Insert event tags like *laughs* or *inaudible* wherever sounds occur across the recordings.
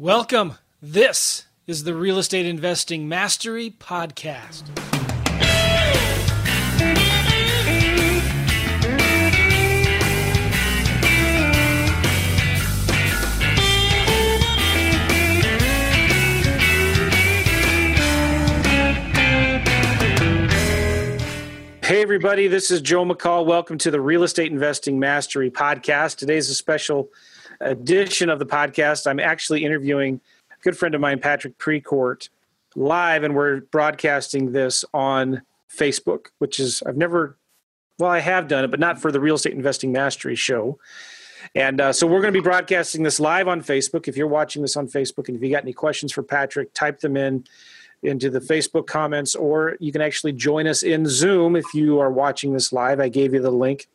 Welcome. This is the Real Estate Investing Mastery Podcast. Hey, everybody, this is Joe McCall. Welcome to the Real Estate Investing Mastery Podcast. Today's a special edition of the podcast. I'm actually interviewing a good friend of mine, Patrick Precourt, live, and we're broadcasting this on Facebook, which is, I've never, well, I have done it, but not for the Real Estate Investing Mastery show. And uh, so we're going to be broadcasting this live on Facebook. If you're watching this on Facebook and if you got any questions for Patrick, type them in into the Facebook comments, or you can actually join us in Zoom if you are watching this live. I gave you the link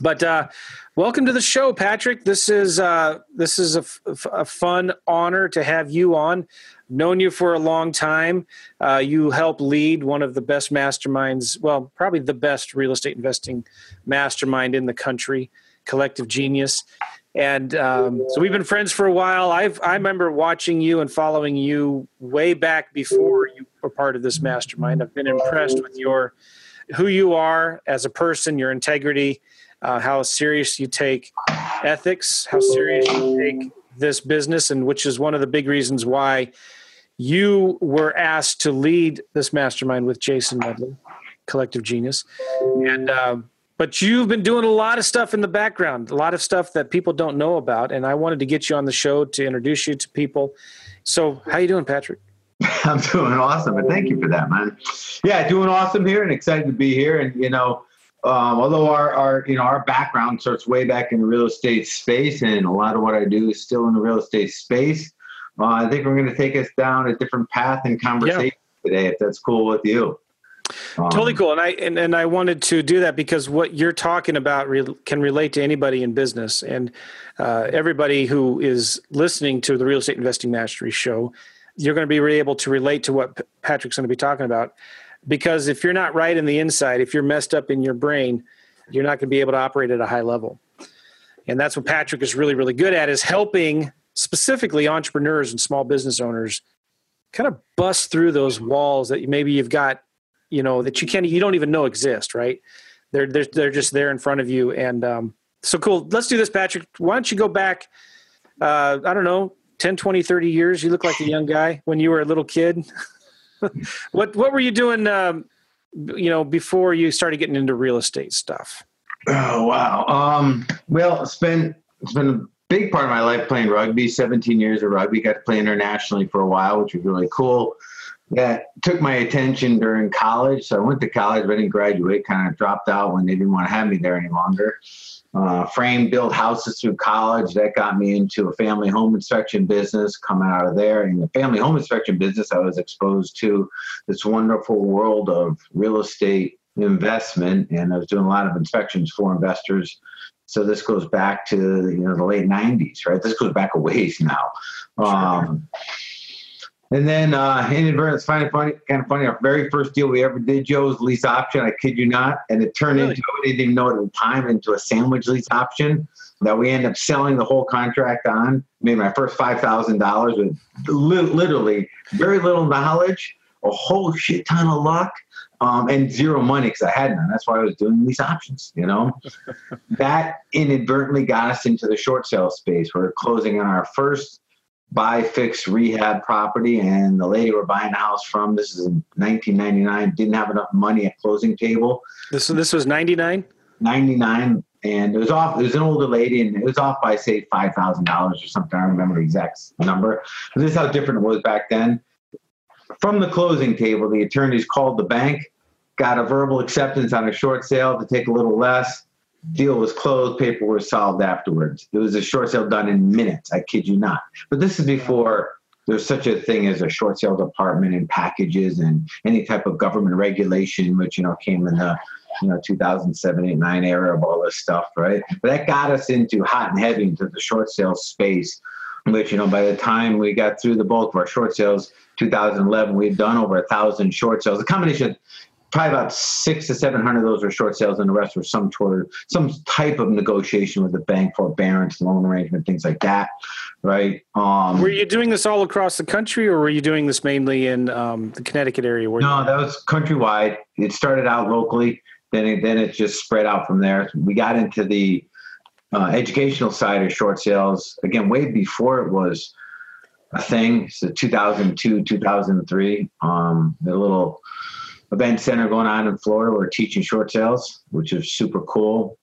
but uh, welcome to the show, Patrick. This is uh, this is a, f- a fun honor to have you on. Known you for a long time. Uh, you help lead one of the best masterminds, well, probably the best real estate investing mastermind in the country, Collective Genius. And um, so we've been friends for a while. I've I remember watching you and following you way back before you were part of this mastermind. I've been impressed with your who you are as a person, your integrity uh, how serious you take ethics, how serious you take this business, and which is one of the big reasons why you were asked to lead this mastermind with Jason Medley, Collective Genius, and. Um, but you've been doing a lot of stuff in the background, a lot of stuff that people don't know about, and I wanted to get you on the show to introduce you to people. So, how you doing, Patrick? *laughs* I'm doing awesome, and thank you for that, man. Yeah, doing awesome here, and excited to be here. And you know, um, although our, our you know our background starts way back in the real estate space, and a lot of what I do is still in the real estate space. Uh, I think we're going to take us down a different path and conversation yeah. today, if that's cool with you. Um, totally cool, and I and, and I wanted to do that because what you're talking about re- can relate to anybody in business, and uh, everybody who is listening to the Real Estate Investing Mastery show, you're going to be able to relate to what Patrick's going to be talking about because if you're not right in the inside, if you're messed up in your brain, you're not going to be able to operate at a high level. And that's what Patrick is really, really good at is helping specifically entrepreneurs and small business owners kind of bust through those walls that maybe you've got, you know, that you can't, you don't even know exist, right? They're, they're, they're just there in front of you. And um, so cool. Let's do this, Patrick. Why don't you go back, uh, I don't know, 10, 20, 30 years. You look like a young guy when you were a little kid. *laughs* *laughs* what what were you doing? Um, you know, before you started getting into real estate stuff. Oh wow. Um, well, it's been it's been a big part of my life playing rugby. Seventeen years of rugby. Got to play internationally for a while, which was really cool. That took my attention during college. So I went to college, but I didn't graduate. Kind of dropped out when they didn't want to have me there any longer uh, frame build houses through college. That got me into a family home inspection business coming out of there. In the family home inspection business, I was exposed to this wonderful world of real estate investment, and I was doing a lot of inspections for investors. So this goes back to you know the late '90s, right? This goes back a ways now. Um, and then uh, inadvertent, it's kind of funny, kind of funny. Our very first deal we ever did, Joe, was lease option. I kid you not, and it turned really? into we didn't even know it at the time into a sandwich lease option that we ended up selling the whole contract on. Made my first five thousand dollars with li- literally very little knowledge, a whole shit ton of luck, um, and zero money because I had none. That's why I was doing these options. You know, *laughs* that inadvertently got us into the short sale space. We're closing on our first buy, fix, rehab property. And the lady we're buying a house from, this is in 1999, didn't have enough money at closing table. This this was 99. 99, and it was off. It was an older lady, and it was off by say five thousand dollars or something. I don't remember the exact number. But this is how different it was back then. From the closing table, the attorneys called the bank, got a verbal acceptance on a short sale to take a little less deal was closed, paper was solved afterwards. It was a short sale done in minutes. I kid you not. But this is before there's such a thing as a short sale department and packages and any type of government regulation, which you know came in the you know 2007, 8, 9 era of all this stuff, right? But that got us into hot and heavy into the short sale space. Which you know, by the time we got through the bulk of our short sales, 2011, we've done over a thousand short sales. A combination probably about six to seven hundred of those were short sales, and the rest were some sort some type of negotiation with the bank, forbearance, loan arrangement, things like that, right? Um, were you doing this all across the country, or were you doing this mainly in um, the Connecticut area? Where no, that was countrywide. It started out locally, then it, then it just spread out from there. We got into the uh, educational side of short sales again way before it was a thing. So 2002, 2003, um, the little event center going on in Florida. We're teaching short sales, which is super cool.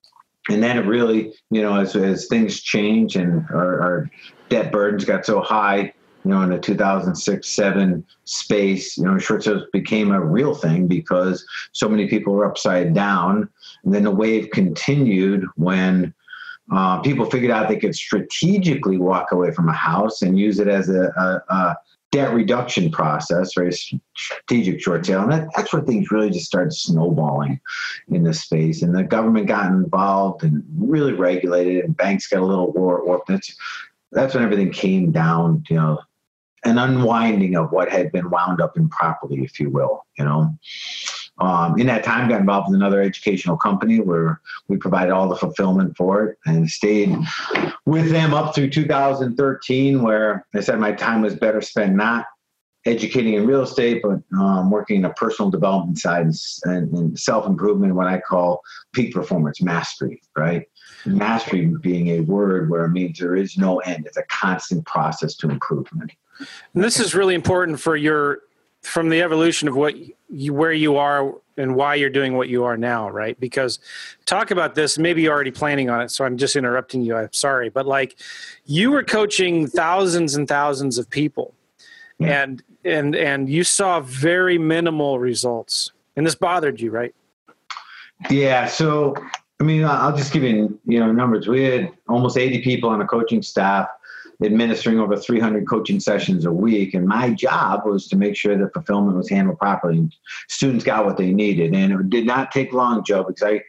And then it really, you know, as, as things change and our, our debt burdens got so high, you know, in the 2006 7 space, you know, short sales became a real thing because so many people were upside down. And then the wave continued when uh, people figured out they could strategically walk away from a house and use it as a, a, a debt reduction process, very strategic short sale. And that, that's where things really just started snowballing in this space. And the government got involved and really regulated, and banks got a little war warped. That's, that's when everything came down, you know, an unwinding of what had been wound up improperly, if you will, you know. Um, in that time, got involved with another educational company where we provided all the fulfillment for it and stayed with them up through 2013, where I said my time was better spent not educating in real estate, but um, working in a personal development side and, and self improvement, what I call peak performance mastery, right? Mastery being a word where it means there is no end, it's a constant process to improvement. And this is really important for your from the evolution of what you where you are and why you're doing what you are now right? Because talk about this maybe you're already planning on it so i'm just interrupting you i'm sorry but like you were coaching thousands and thousands of people. Yeah. and and and you saw very minimal results. And this bothered you right? Yeah so i mean i'll just give you you know numbers. We had almost 80 people on the coaching staff administering over 300 coaching sessions a week. And my job was to make sure that fulfillment was handled properly and students got what they needed. And it did not take long, Joe, because I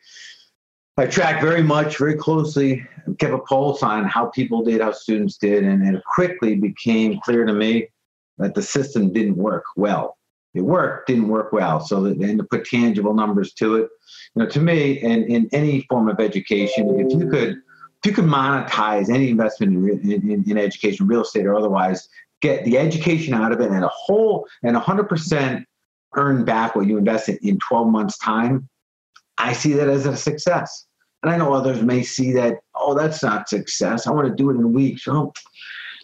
I tracked very much, very closely, kept a pulse on how people did, how students did, and it quickly became clear to me that the system didn't work well. It worked, didn't work well. So that, and to put tangible numbers to it, you know, to me, in, in any form of education, if you could if you could monetize any investment in, in, in, education, real estate or otherwise, get the education out of it and a whole and 100% earn back what you invested in 12 months time, I see that as a success. And I know others may see that, oh, that's not success. I want to do it in weeks. Oh,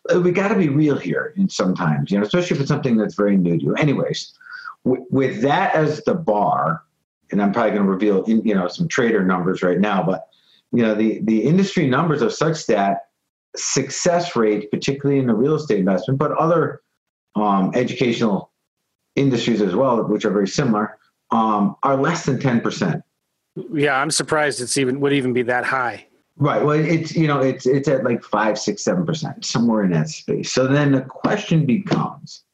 so we got to be real here sometimes, you know, especially if it's something that's very new to you. Anyways, with that as the bar, and I'm probably going to reveal, you know, some trader numbers right now, but you know the the industry numbers are such that success rate, particularly in the real estate investment, but other um, educational industries as well, which are very similar, um, are less than ten percent. Yeah, I'm surprised it's even would even be that high. Right. Well, it's you know it's it's at like five, six, seven percent, somewhere in that space. So then the question becomes: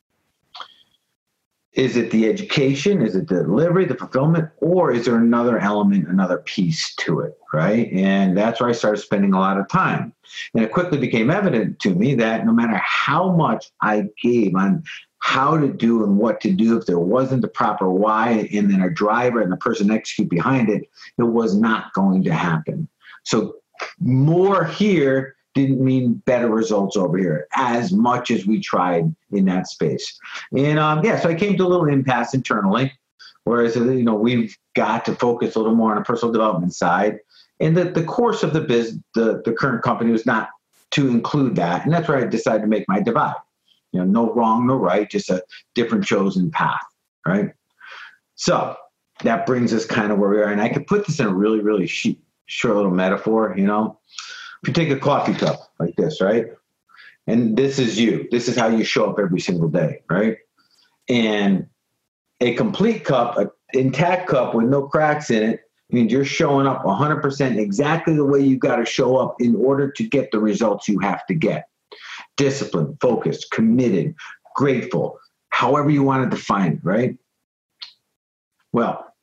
is it the education? Is it the delivery the fulfillment? Or is there another element another piece to it right? And that's where i started spending a lot of time. And it quickly became evident to me that no matter how much i gave on how to do and what to do if there wasn't the proper why and then a driver and the person execute behind it it was not going to happen. So more here didn't mean better results over here as much as we tried in that space. And um, yeah, so I came to a little impasse internally, whereas you know we've got to focus a little more on a personal development side. And the, the course of the biz, the, the current company was not to include that, and that's where I decided to make my divide. You know, no wrong, no right, just a different chosen path, right? So that brings us kind of where we are, and I could put this in a really, really short little metaphor. You know, you take a coffee cup like this, right? And this is you. This is how you show up every single day, right? And a complete cup, an intact cup with no cracks in it, means you're showing up 100% exactly the way you got to show up in order to get the results you have to get. Disciplined, focused, committed, grateful, however you want to define it, right? Well,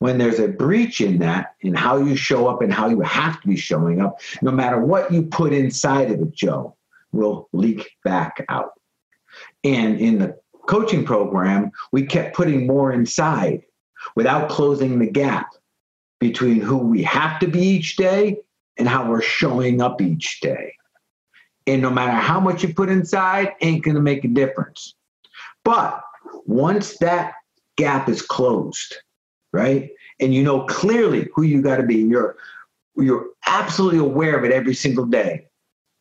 when there's a breach in that, in how you show up and how you have to be showing up, no matter what you put inside of it, Joe, will leak back out. And in the coaching program, we kept putting more inside. without closing the gap between who we have to be each day and how we're showing up each day. And no matter how much you put inside, ain't gonna make a difference. But once that gap is closed, right? And you know clearly who you got to be, you're you're absolutely aware of it every single day.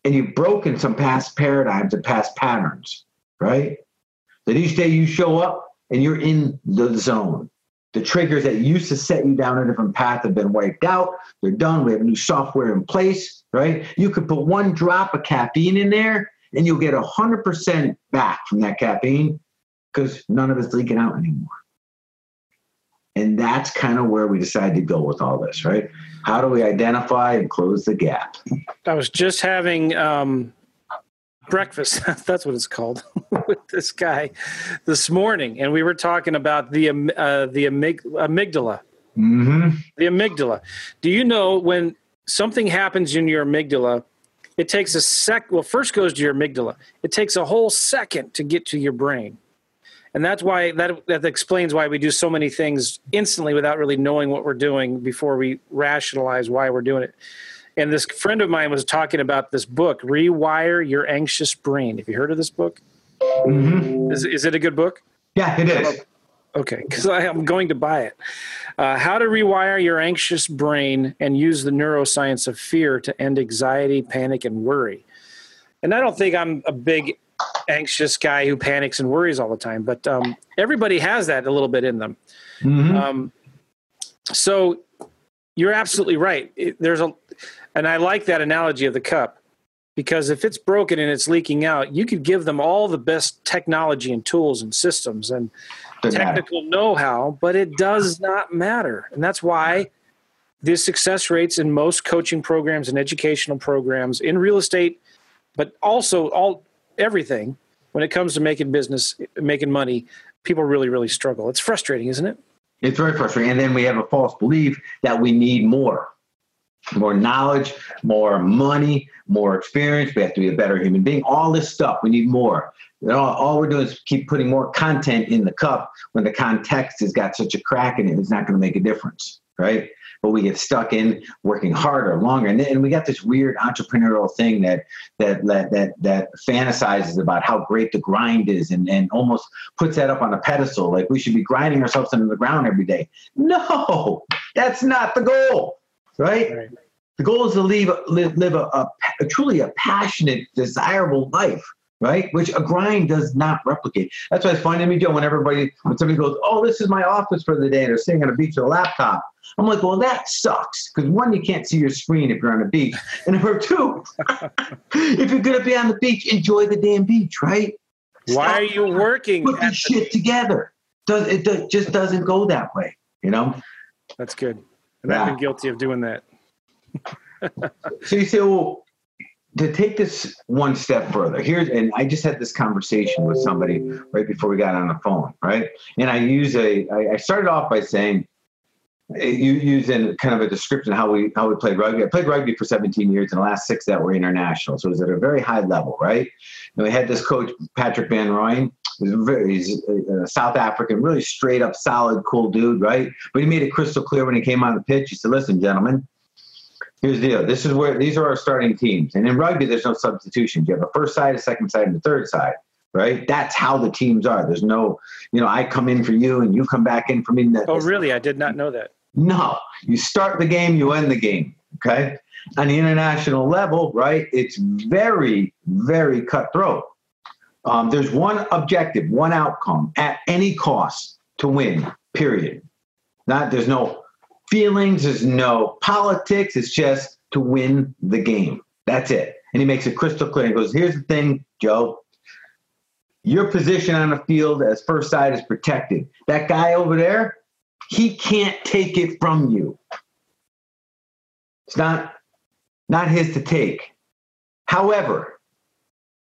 And you've broken some past paradigms and past patterns, right? That each day you show up and you're in the zone. The triggers that used to set you down a different path have been wiped out. They're done. We have new software in place, right? You could put one drop of caffeine in there and you'll get 100% back from that caffeine because none of it's leaking out anymore. And that's kind of where we decided to go with all this, right? How do we identify and close the gap? I was just having um, breakfast. *laughs* That's what it's called *laughs* with this guy this morning, and we were talking about the uh, the amyg- amygdala. Mm-hmm. The amygdala. Do you know when something happens in your amygdala? It takes a sec. Well, first goes to your amygdala. It takes a whole second to get to your brain and that's why that that explains why we do so many things instantly without really knowing what we're doing before we rationalize why we're doing it. And this friend of mine was talking about this book rewire your anxious brain. Have you heard of this book? Mm-hmm. is, is it a good book? Yeah, it is. okay because i'm going to buy it. Uh, how to rewire your anxious brain and use the neuroscience of fear to end anxiety panic and worry. And i don't think i'm a big anxious guy who panics and worries all the time, but um, everybody has that a little bit in them. Mhm. Um, so you're absolutely right. It, there's a, and I like that analogy of the cup because if it's broken and it's leaking out, you could give them all the best technology and tools and systems and Doesn't technical know-how, but it does not matter, and that's why the success rates in most coaching programs and educational programs in real estate, but also all everything when it comes to making business, making money, people really, really struggle. It's frustrating, isn't it? It's very frustrating. And then we have a false belief that we need more. More knowledge, more money, more experience. We have to be a better human being. All this stuff, we need more. All we're doing is keep putting more content in the cup when the context has got such a crack in it, it's not going to make a difference, right? But we get stuck in working harder, longer, and, then, and we got this weird entrepreneurial thing that that that that that fantasizes about how great the grind is, and and almost puts that up on a pedestal, like we should be grinding ourselves into the ground every day. No, that's not the goal, right? Right. The goal is to live, live, live a, a, a truly a passionate, desirable life, right? Which a grind does not replicate. That's why it's funny to me, Joe, when everybody, when somebody goes, oh, this is my office for the day, and they're sitting on a beach with a laptop. I'm like, well, that sucks. Because one, you can't see your screen if you're on a beach. *laughs* And number two, *laughs* if you're going to be on the beach, enjoy the damn beach, right? Why Stop are you working? Put this the- shit together. Does it just doesn't go that way, you know? That's good. And I've been guilty of doing that. *laughs* So you say, well, to take this one step further, here's, and I just had this conversation with somebody right before we got on the phone, right? And I use a i started off by saying, eh, you using kind of a description of how we how we played rugby. I played rugby for 17 years, and the last six that were international, so it was at a very high level, right? And we had this coach Patrick Van Rooyen. He's, very, he's a, South African, really straight up, solid, cool dude, right? But he made it crystal clear when he came on the pitch. He said, "Listen, gentlemen, here's the deal. This is where these are our starting teams. And in rugby, there's no substitutions. You have a first side, a second side, and a third side. Right? That's how the teams are. There's no, you know, I come in for you and you come back in for me. Oh, really? I did not know that. No. You start the game, you end the game. Okay. On the international level, right? It's very, very cutthroat. Um, there's one objective, one outcome at any cost to win. Period. Not there's no feelings, there's no politics. It's just to win the game. That's it. And he makes it crystal clear. He goes, "Here's the thing, Joe. Your position on the field as first side is protected. That guy over there, he can't take it from you. It's not not his to take. However,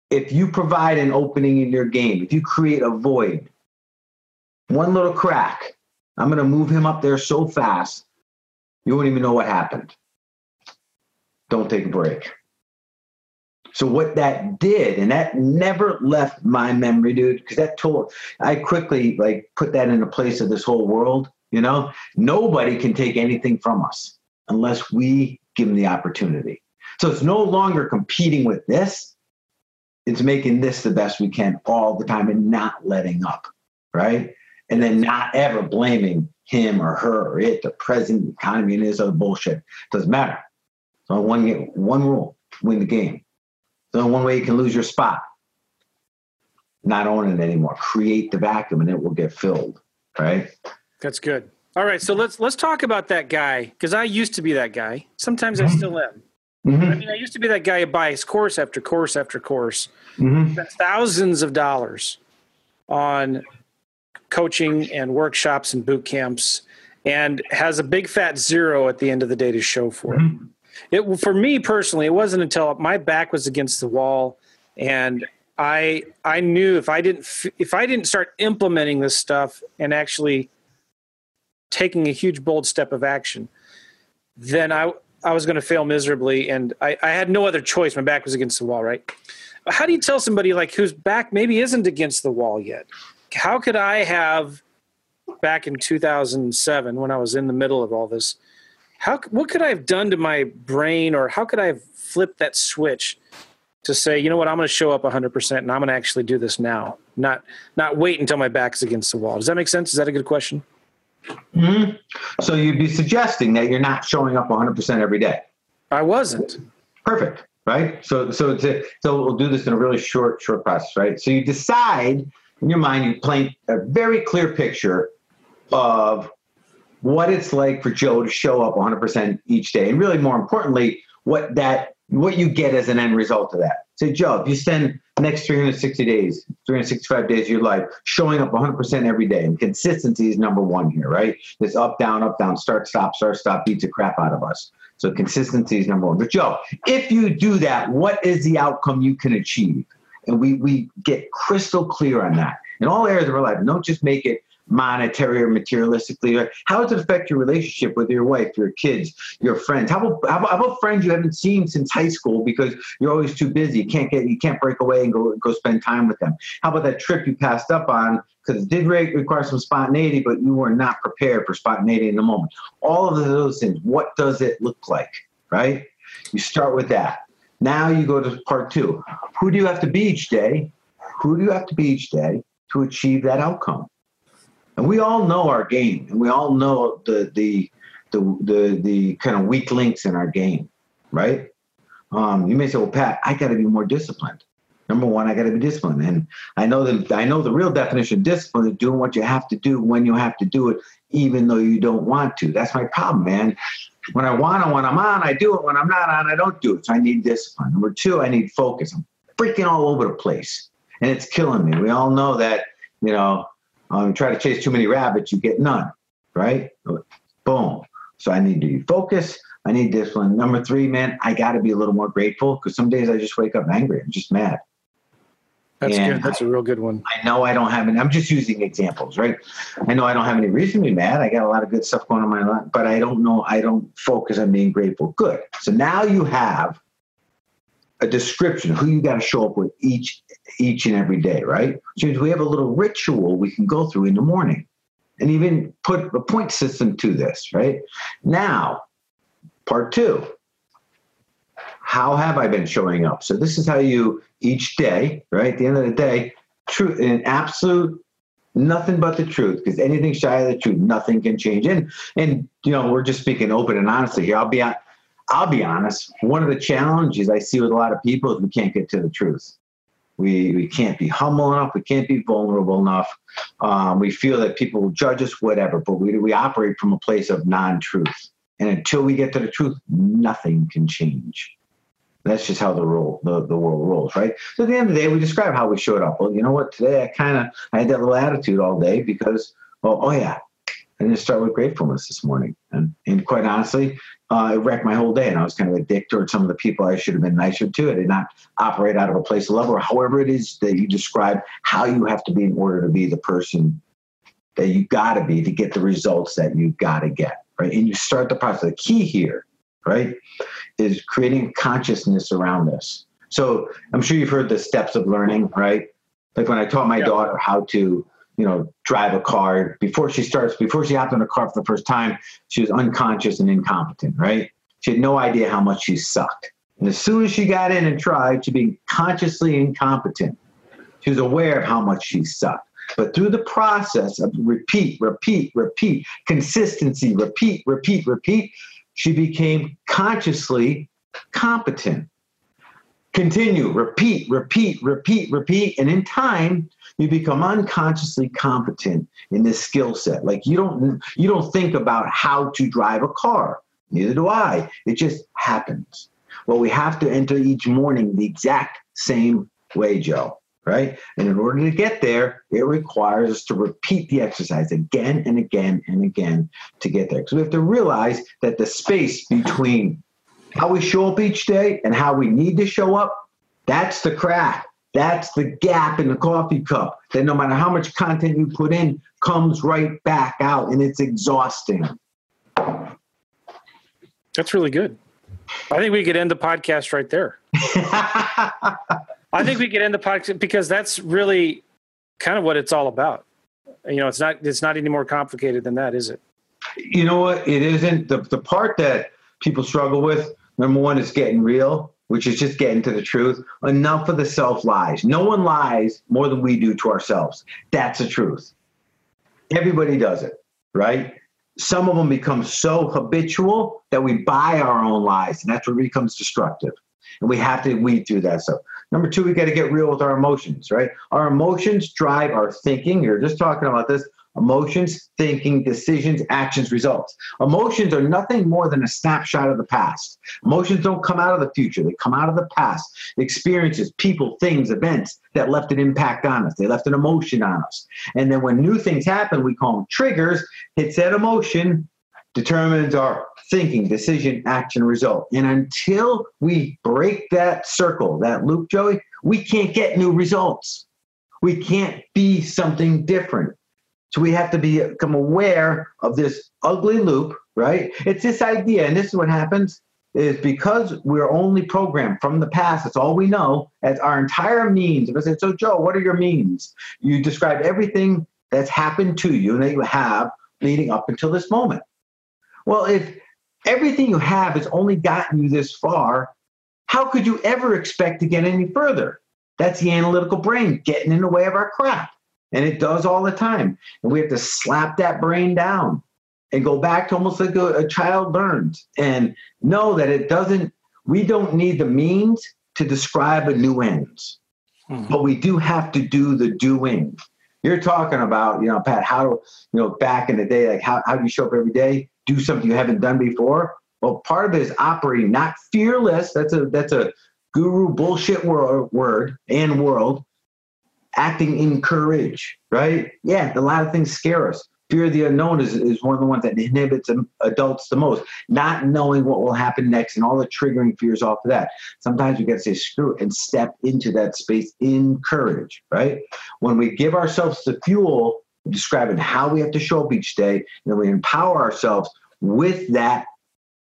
if you provide an opening in your game, if you create a void, one little crack, I'm going to move him up there so fast, you won't even know what happened. Don't take a break. So what that did, and that never left my memory, dude, because that told I quickly like put that in the place of this whole world. You know, nobody can take anything from us unless we give them the opportunity. So it's no longer competing with this. It's making this the best we can all the time and not letting up, right? And then not ever blaming him or her or it, the president, economy, and this other bullshit. Doesn't matter. So one one rule: win the game. So one way you can lose your spot. Not own it anymore. Create the vacuum, and it will get filled. Right. That's good. All right, so let's let's talk about that guy because I used to be that guy. Sometimes mm-hmm. I still am. Mm-hmm. I mean, I used to be that guy who buys course after course after course, mm-hmm. thousands of dollars on coaching and workshops and boot camps, and has a big fat zero at the end of the day to show for it. Mm-hmm. It for me personally, it wasn't until my back was against the wall, and I I knew if I didn't if I didn't start implementing this stuff and actually taking a huge bold step of action, then I I was going to fail miserably, and I, I had no other choice. My back was against the wall, right? How do you tell somebody like whose back maybe isn't against the wall yet? How could I have back in 2007 when I was in the middle of all this? How what could I have done to my brain, or how could I have flipped that switch to say, you know what, I'm going to show up 100% and I'm going to actually do this now, not not wait until my back's against the wall. Does that make sense? Is that a good question? Mm-hmm. So you'd be suggesting that you're not showing up 100% every day. I wasn't. Perfect. Right. So so to, so we'll do this in a really short short process. Right. So you decide in your mind you paint a very clear picture of what it's like for Joe to show up 100% each day, and really more importantly, what that what you get as an end result of that. Say, Joe, if you spend next 360 days, 365 days of your life, showing up 100% every day. And consistency is number one here, right? This up, down, up, down, start, stop, start, stop beats the crap out of us. So consistency is number one. But Joe, if you do that, what is the outcome you can achieve? And we, we get crystal clear on that in all areas of our life. Don't just make it monetary or materialistically? How does it affect your relationship with your wife, your kids, your friends? How about, how about, friends you haven't seen since high school because you're always too busy? You can't get you can't break away and go go spend time with them. How about that trip you passed up on because it did require some spontaneity, but you were not prepared for spontaneity in the moment. All of those things. What does it look like? Right? You start with that. Now you go to part two. Who do you have to be each day? Who do you have to be each day to achieve that outcome? and we all know our game, and we all know the the the the, the kind of weak links in our game, right? Um, you may say, "Well, Pat, I got to be more disciplined." Number one, I got to be disciplined, and I know that I know the real definition of discipline is doing what you have to do when you have to do it, even though you don't want to. That's my problem, man. When I want to, when I'm on, I do it. When I'm not on, I don't do it. So I need discipline. Number two, I need focus. I'm freaking all over the place, and it's killing me. We all know that, you know, um, try to chase too many rabbits, you get none, right? Boom. So I need to focus. I need discipline. Number three, man, I got to be a little more grateful because some days I just wake up angry. I'm just mad. That's and good. That's a real good one. I know I don't have any. I'm just using examples, right? I know I don't have any reason to be mad. I got a lot of good stuff going on in my life, but I don't know. I don't focus on being grateful. Good. So now you have a description who you got to show up with each each and every day, right? So we have a little ritual we can go through in the morning, and even put a point system to this, right? Now, part two. How have I been showing up? So this is how you each day, right? At the end of the day, truth, an absolute nothing but the truth because anything shy of the truth nothing can change and and you know we're just speaking open and honestly here i'll be I'll be honest, one of the challenges I see with a lot of people is we can't get to the truth. We, we can't be humble enough. We can't be vulnerable enough. Um, we feel that people will judge us, whatever, but we, we operate from a place of non truth. And until we get to the truth, nothing can change. That's just how the rule the, the world rolls, right? So at the end of the day, we describe how we showed up. Well, you know what? Today I kind of I had that little attitude all day because, well, oh yeah, I didn't start with gratefulness this morning. And, and quite honestly, uh, it wrecked my whole day. And I was kind of a dick towards some of the people I should have been nicer to. I did not operate out of a place of love or however it is that you describe how you have to be in order to be the person that you got to be to get the results that you got to get. Right. And you start the process. The key here, right, is creating consciousness around this. So I'm sure you've heard the steps of learning, right? Like when I taught my yeah. daughter how to you know, drive a car. Before she starts, before she hopped in a car for the first time, she was unconscious and incompetent, right? She had no idea how much she sucked. And as soon as she got in and tried, she became consciously incompetent. She was aware of how much she sucked. But through the process of repeat, repeat, repeat, consistency, repeat, repeat, repeat, she became consciously competent. Continue, repeat, repeat, repeat, repeat. And in time, you become unconsciously competent in this skill set. Like you don't you don't think about how to drive a car. Neither do I. It just happens. Well, we have to enter each morning the exact same way, Joe, right? And in order to get there, it requires us to repeat the exercise again and again and again to get there. Because we have to realize that the space between how we show up each day and how we need to show up, that's the crack. That's the gap in the coffee cup that no matter how much content you put in, comes right back out and it's exhausting. That's really good. I think we could end the podcast right there. *laughs* I think we could end the podcast because that's really kind of what it's all about. You know, it's not it's not any more complicated than that, is it? You know what? It isn't. The the part that people struggle with, number one, is getting real, which is just getting to the truth. Enough of the self lies. No one lies more than we do to ourselves. That's the truth. Everybody does it, right? some of them become so habitual that we buy our own lies, and that's what becomes destructive. And we have to weed through that stuff. Number two, we got to get real with our emotions, right? Our emotions drive our thinking. You're just talking about this emotions, thinking, decisions, actions, results. Emotions are nothing more than a snapshot of the past. Emotions don't come out of the future, they come out of the past. Experiences, people, things, events that left an impact on us. They left an emotion on us. And then when new things happen, we call them triggers, hits that emotion, determines our thinking, decision, action, result. And until we break that circle, that loop, Joey, we can't get new results. We can't be something different. So we have to be, become aware of this ugly loop, right? It's this idea, and this is what happens is because we're only programmed from the past, that's all we know, as our entire means. If I say, so Joe, what are your means? You describe everything that's happened to you and that you have leading up until this moment. Well, if everything you have has only gotten you this far, how could you ever expect to get any further? That's the analytical brain getting in the way of our crap. And it does all the time. And we have to slap that brain down and go back to almost like a, a child learns and know that it doesn't, we don't need the means to describe a new ends, mm-hmm. but we do have to do the doing. You're talking about, you know, Pat, how do, you know, back in the day, like how, how do you show up every day, do something you haven't done before? Well, part of it is operating not fearless. That's a, that's a guru bullshit word, word and world acting in courage, right? Yeah, a lot of things scare us. Fear of the unknown is, is one of the ones that inhibits adults the most. Not knowing what will happen next and all the triggering fears off of that. Sometimes we got to say screw it and step into that space in courage, right? When we give ourselves the fuel, describing how we have to show up each day, and we empower ourselves with that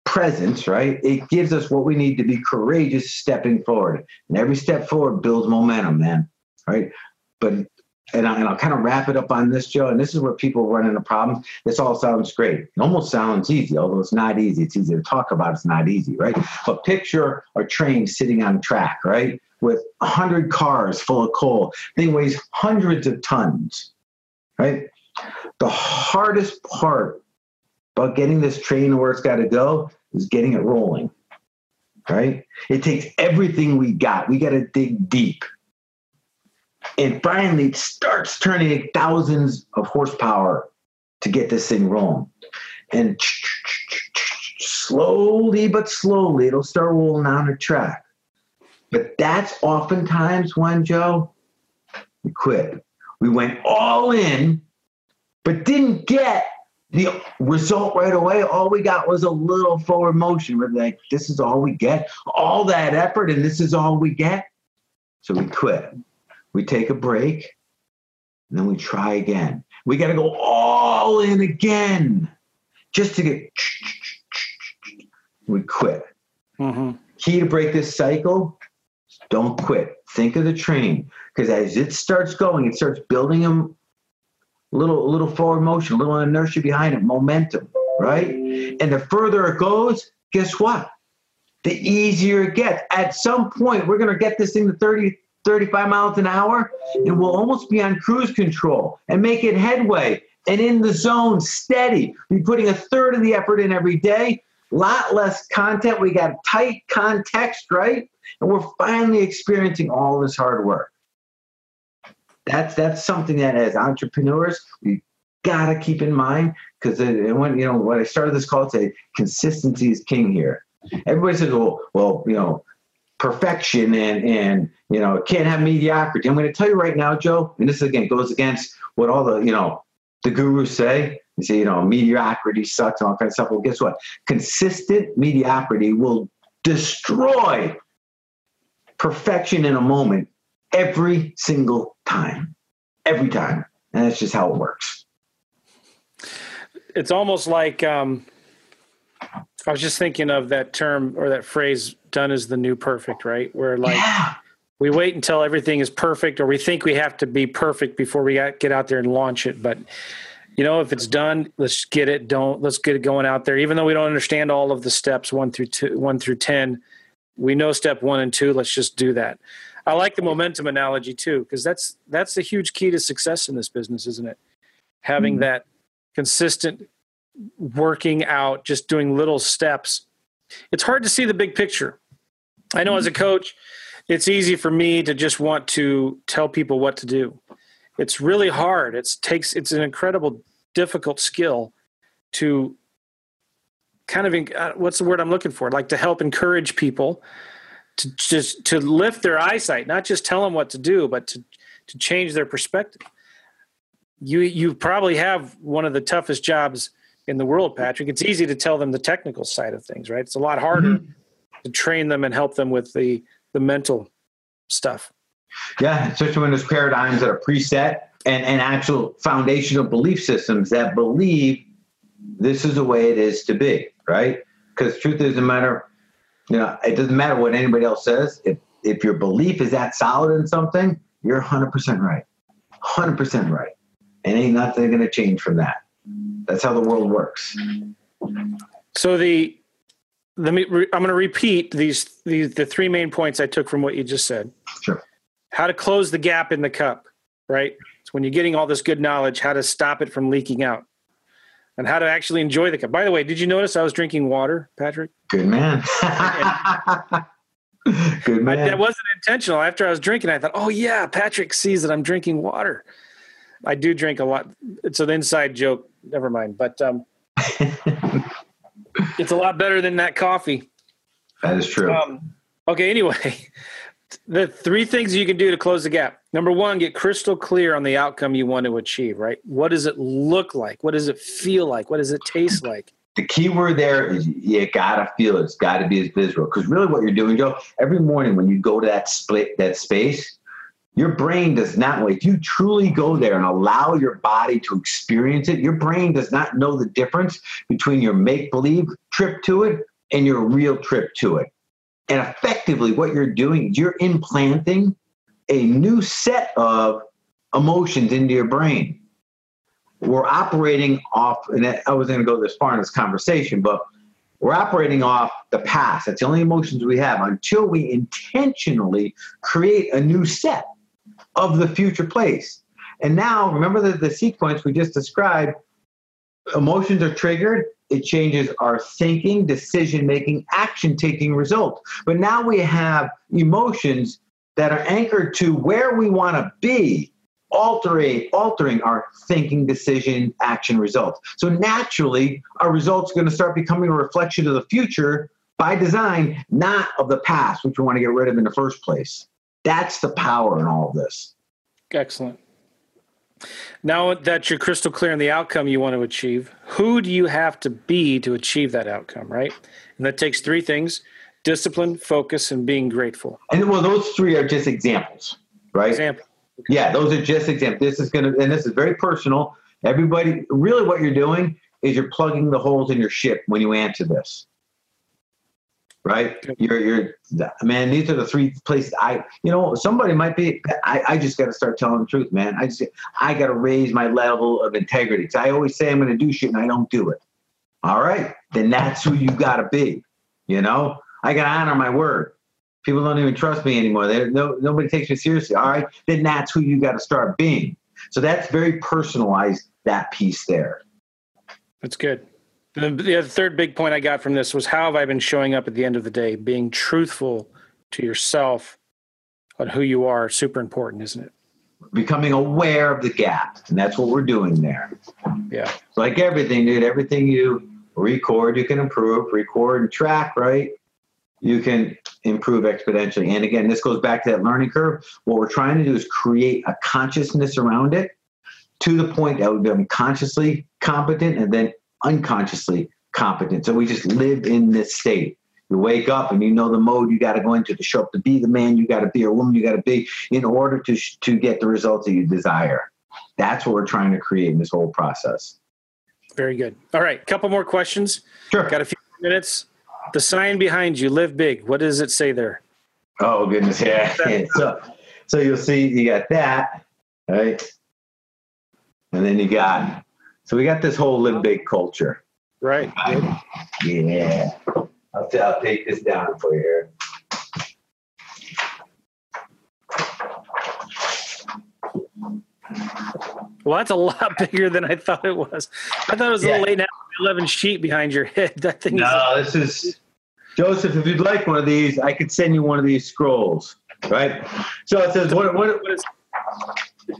presence, right? It gives us what we need to be courageous stepping forward. And every step forward builds momentum, man. Right? But and, I, and I'll kind of wrap it up on this, Joe. And this is where people run into problems. This all sounds great. It almost sounds easy, although it's not easy. It's easy to talk about. It's not easy, right? But picture a train sitting on track, right, with hundred cars full of coal. Thing weighs hundreds of tons, right? The hardest part about getting this train where it's got to go is getting it rolling, right? It takes everything we got. We got to dig deep and finally it starts turning thousands of horsepower to get this thing rolling. And *tsk* slowly but slowly it'll start rolling down the track. But that's oftentimes when, Joe, we quit. We went all in, but didn't get the result right away. All we got was a little forward motion. We're like, this is all we get. All that effort, and this is all we get. So we quit we take a break, and then we try again. We got to go all in again just to get. We quit. Mm-hmm. Key to break this cycle don't quit. Think of the train because as it starts going, it starts building them little a little forward motion, a little inertia behind it, momentum, right? And the further it goes, guess what? The easier it gets. At some point, we're going to get this thing to 30, 35 miles an hour, and we'll almost be on cruise control and make it headway and in the zone, steady. We're putting a third of the effort in every day, lot less content. We got tight context, right? And we're finally experiencing all this hard work. That's that's something that as entrepreneurs we gotta keep in mind because when you know when I started this call today, consistency is king here. Everybody says, well, well, you know, perfection and and you know can't have mediocrity. I'm going to tell you right now, Joe, and this again goes against what all the you know the gurus say. You say, you know, mediocrity sucks and all kinds of stuff. Well, guess what? Consistent mediocrity will destroy perfection in a moment every single time. Every time. And that's just how it works. It's almost like um, I was just thinking of that term or that phrase, done is the new perfect, right? Where like yeah. we wait until everything is perfect or we think we have to be perfect before we get out there and launch it. But you know, if it's done, let's get it. Don't let's get it going out there. Even though we don't understand all of the steps one through two, one through ten, we know step one and two. Let's just do that. I like the momentum analogy too, because that's that's a huge key to success in this business, isn't it? Having mm-hmm. that consistent working out, just doing little steps. It's hard to see the big picture. I know mm-hmm. as a coach, it's easy for me to just want to tell people what to do. It's really hard. It takes it's an incredible difficult skill to kind of uh, what's the word I'm looking for? Like to help encourage people to just to lift their eyesight, not just tell them what to do, but to to change their perspective. You you probably have one of the toughest jobs in the world, Patrick. It's easy to tell them the technical side of things, right? It's a lot harder mm-hmm. to train them and help them with the the mental stuff. Yeah, especially when there's paradigms that are preset and, and actual foundational belief systems that believe this is the way it is to be, right? Because truth doesn't matter, you know, it doesn't matter what anybody else says. If if your belief is that solid in something, you're 100% right. 100% right. And ain't nothing going to change from that. That's how the world works. So the let me I'm going to repeat these these the three main points I took from what you just said. Sure. How to close the gap in the cup, right? So when you're getting all this good knowledge, how to stop it from leaking out and how to actually enjoy the cup. By the way, did you notice I was drinking water, Patrick? Good man. *laughs* good man. I, that wasn't intentional. After I was drinking, I thought, oh, yeah, Patrick sees that I'm drinking water. I do drink a lot. It's an inside joke. Never mind. But um, *laughs* it's a lot better than that coffee. That is true. Um, okay, anyway, the three things you can do to close the gap. Number one, get crystal clear on the outcome you want to achieve, right? What does it look like? What does it feel like? What does it taste like? The key word there is you gotta feel it. It's gotta be as visceral. Because really what you're doing, Joe, every morning when you go to that split that space, your brain does not if you truly go there and allow your body to experience it, your brain does not know the difference between your make-believe trip to it and your real trip to it. And effectively, what you're doing, you're implanting a new set of emotions into your brain. We're operating off, and I wasn't going to go this far in this conversation, but we're operating off the past. That's the only emotions we have until we intentionally create a new set of the future place. And now, remember the, the sequence we just described emotions are triggered, it changes our thinking, decision making, action taking result. But now we have emotions that are anchored to where we want to be, altering, altering our thinking, decision, action results. So naturally, our results are going to start becoming a reflection of the future by design, not of the past, which we want to get rid of in the first place. That's the power in all of this. Excellent. Now that you're crystal clear on the outcome you want to achieve, who do you have to be to achieve that outcome, right? And that takes three things discipline, focus, and being grateful. And well, those three are just examples, right? Example. Okay. Yeah, those are just examples. This is going to, and this is very personal. Everybody, really, what you're doing is you're plugging the holes in your ship when you answer this. Right? You're, you're, man, these are the three places I, you know, somebody might be, I, I just got to start telling the truth, man. I just, I got to raise my level of integrity. Cause I always say I'm going to do shit and I don't do it. All right. Then that's who you got to be. You know, I got to honor my word. People don't even trust me anymore. They, no, nobody takes me seriously. All right. Then that's who you got to start being. So that's very personalized, that piece there. That's good. The, the third big point I got from this was how have I been showing up at the end of the day? Being truthful to yourself on who you are, super important, isn't it? Becoming aware of the gap, and that's what we're doing there. Yeah. Like everything, dude. Everything you record, you can improve. Record and track, right? You can improve exponentially. And again, this goes back to that learning curve. What we're trying to do is create a consciousness around it to the point that we become consciously competent and then unconsciously competent. So we just live in this state. You wake up and you know the mode you got to go into to show up to be the man you got to be or woman you got to be in order to to get the results that you desire. That's what we're trying to create in this whole process. Very good. All right, couple more questions. Sure. Got a few minutes. The sign behind you, live big. What does it say there? Oh goodness, yeah. *laughs* *laughs* so, so you'll see you got that, right? And then you got so we got this whole live big culture. Right. Yeah. I'll, t- I'll take this down for you here. Well, that's a lot *laughs* bigger than I thought it was. I thought it was a little late 11 sheet behind your head. *laughs* That thing. No, is- this is Joseph. If you'd like one of these, I could send you one of these scrolls. Right. So it says, what, what, what is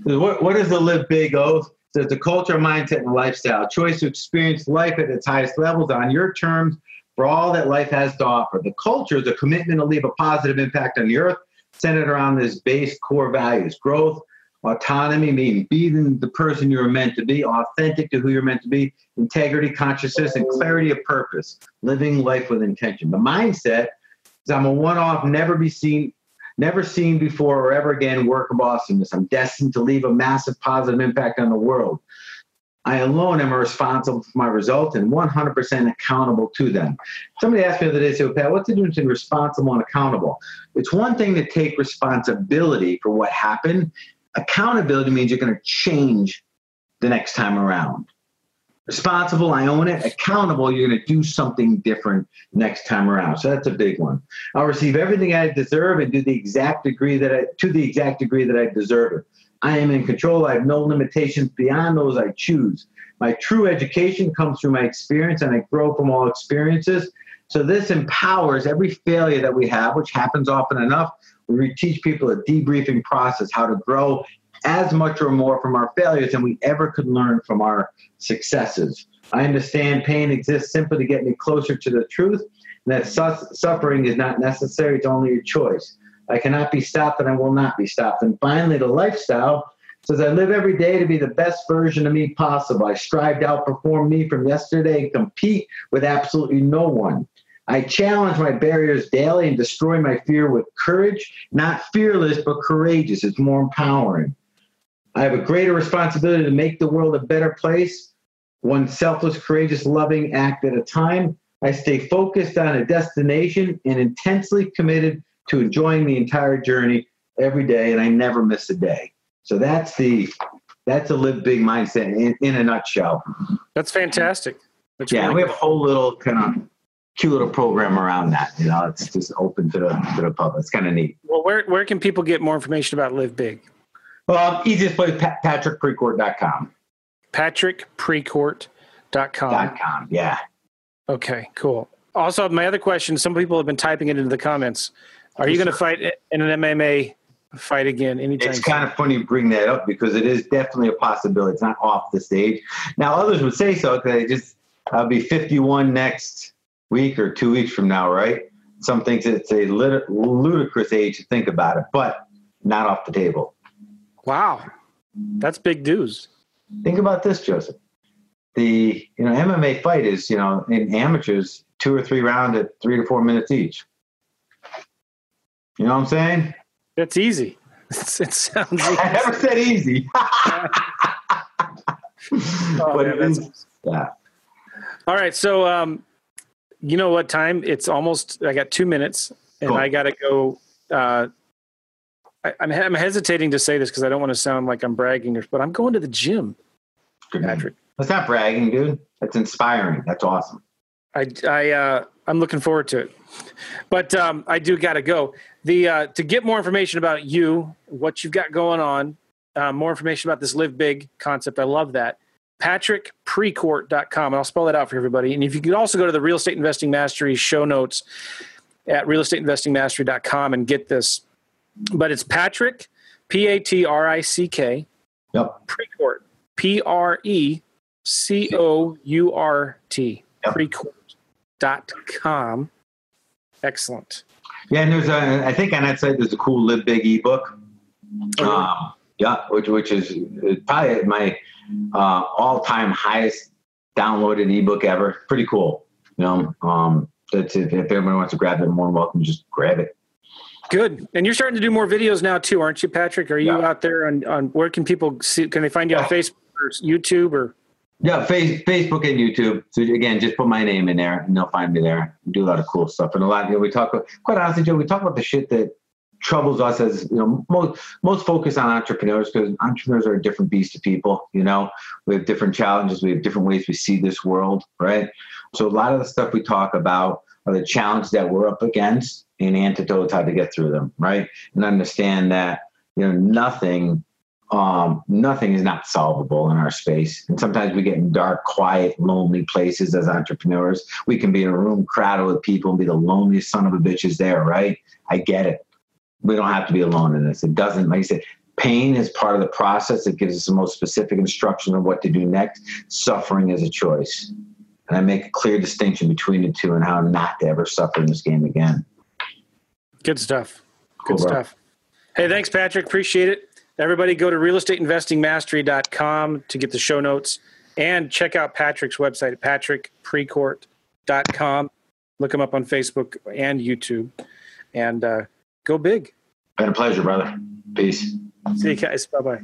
what, what is the live big oath? Says the culture, mindset, and lifestyle. Choice to experience life at its highest levels on your terms for all that life has to offer. The culture is a commitment to leave a positive impact on the earth, centered around this base core values growth, autonomy, meaning being the person you're meant to be, authentic to who you're meant to be, integrity, consciousness, and clarity of purpose, living life with intention. The mindset is I'm a one off, never be seen never seen before or ever again work of awesomeness. I'm destined to leave a massive positive impact on the world. I alone am responsible for my results and 100% accountable to them. Somebody asked me the other day, so Pat, what's the difference between responsible and accountable? It's one thing to take responsibility for what happened. Accountability means you're going to change the next time around responsible, I own it. Accountable, you're going to do something different next time around. So that's a big one. I'll receive everything I deserve and do the exact degree that I to the exact degree that I deserve it. I am in control. I have no limitations beyond those I choose. My true education comes through my experience, and I grow from all experiences. So this empowers every failure that we have, which happens often enough. We teach people a debriefing process, how to grow as much or more from our failures than we ever could learn from our successes. I understand pain exists simply to get me closer to the truth, and that su- suffering is not necessary, it's only a choice. I cannot be stopped, and I will not be stopped. And finally, the lifestyle says, I live every day to be the best version of me possible. I strive to outperform me from yesterday and compete with absolutely no one. I challenge my barriers daily and destroy my fear with courage, not fearless, but courageous. It's more empowering. I have a greater responsibility to make the world a better place, one selfless, courageous, loving act at a time. I stay focused on a destination and intensely committed to enjoying the entire journey every day, and I never miss a day. So that's the that's a live big mindset in, in a nutshell. That's fantastic. That's yeah, really we have a whole little kind of cute little program around that. You know, it's just open to the to the public. It's kind of neat. Well, where where can people get more information about Live Big? Well, easiest place, pat- patrickprecourt.com. patrickprecourt.com. Dot com, yeah. Okay, cool. Also, my other question some people have been typing it into the comments. Are you going to fight in an MMA fight again anytime It's kind of funny you bring that up because it is definitely a possibility. It's not off the stage. Now, others would say so because I just, I'll be 51 next week or two weeks from now, right? Some think it's a ludicrous age to think about it, but not off the table. Wow, that's big dues. Think about this, Joseph. The you know MMA fight is you know in amateurs two or three rounds at three to four minutes each. You know what I'm saying? That's easy. *laughs* it sounds. *laughs* Easy. I never said easy. *laughs* oh, man, yeah. All right, so um, you know what time? It's almost. I got two minutes, and Cool. I got to go. Uh, I, I'm I'm hesitating to say this because I don't want to sound like I'm bragging, or- but I'm going to the gym, Good. Patrick. That's not bragging, dude. That's inspiring. That's awesome. I I uh, I'm looking forward to it, but um, I do got to go. The uh, to get more information about you, what you've got going on, uh, more information about this live big concept. I love that. PatrickPrecourt.com, and I'll spell that out for everybody. And if you could also go to the Real Estate Investing Mastery show notes at realestateinvestingmastery.com and get this. But it's Patrick, P A T R I C K, Yep. Precourt, P R E C O U R T, Yep. precourt.com. Excellent. Yeah, and there's a. I think on that site there's a cool Live Big ebook. Oh, Um, yeah, which which is uh, probably my uh, all-time highest downloaded ebook ever. Pretty cool. You know, um, that's if, if everyone wants to grab it, more than welcome. Just grab it. Good. And you're starting to do more videos now too, aren't you, Patrick? Are you Yeah. out there on, on where can people see? Can they find you on. Facebook or YouTube or? Yeah, face, Facebook and YouTube. So again, just put my name in there, and they'll find me there. We do a lot of cool stuff, and a lot. You know, we talk. Quite honestly, Joe, we talk about the shit that troubles us as you know most most focus on entrepreneurs because entrepreneurs are a different beast of people. You know, we have different challenges. We have different ways we see this world, right? So a lot of the stuff we talk about are the challenges that we're up against and antidotes how to get through them, right? And understand that you know nothing um, nothing is not solvable in our space. And sometimes we get in dark, quiet, lonely places as entrepreneurs. We can be in a room crowded with people and be the loneliest son of a bitch is there, right? I get it. We don't have to be alone in this. It doesn't, like I said, pain is part of the process. It gives us the most specific instruction of what to do next. Suffering is a choice. And I make a clear distinction between the two and how not to ever suffer in this game again. Good stuff. Cool, Good bro. stuff. Hey, thanks, Patrick. Appreciate it. Everybody go to realestateinvestingmastery.com to get the show notes and check out Patrick's website at patrickprecourt.com. Look him up on Facebook and YouTube and uh, go big. Been a pleasure, brother. Peace. See you guys. Bye bye.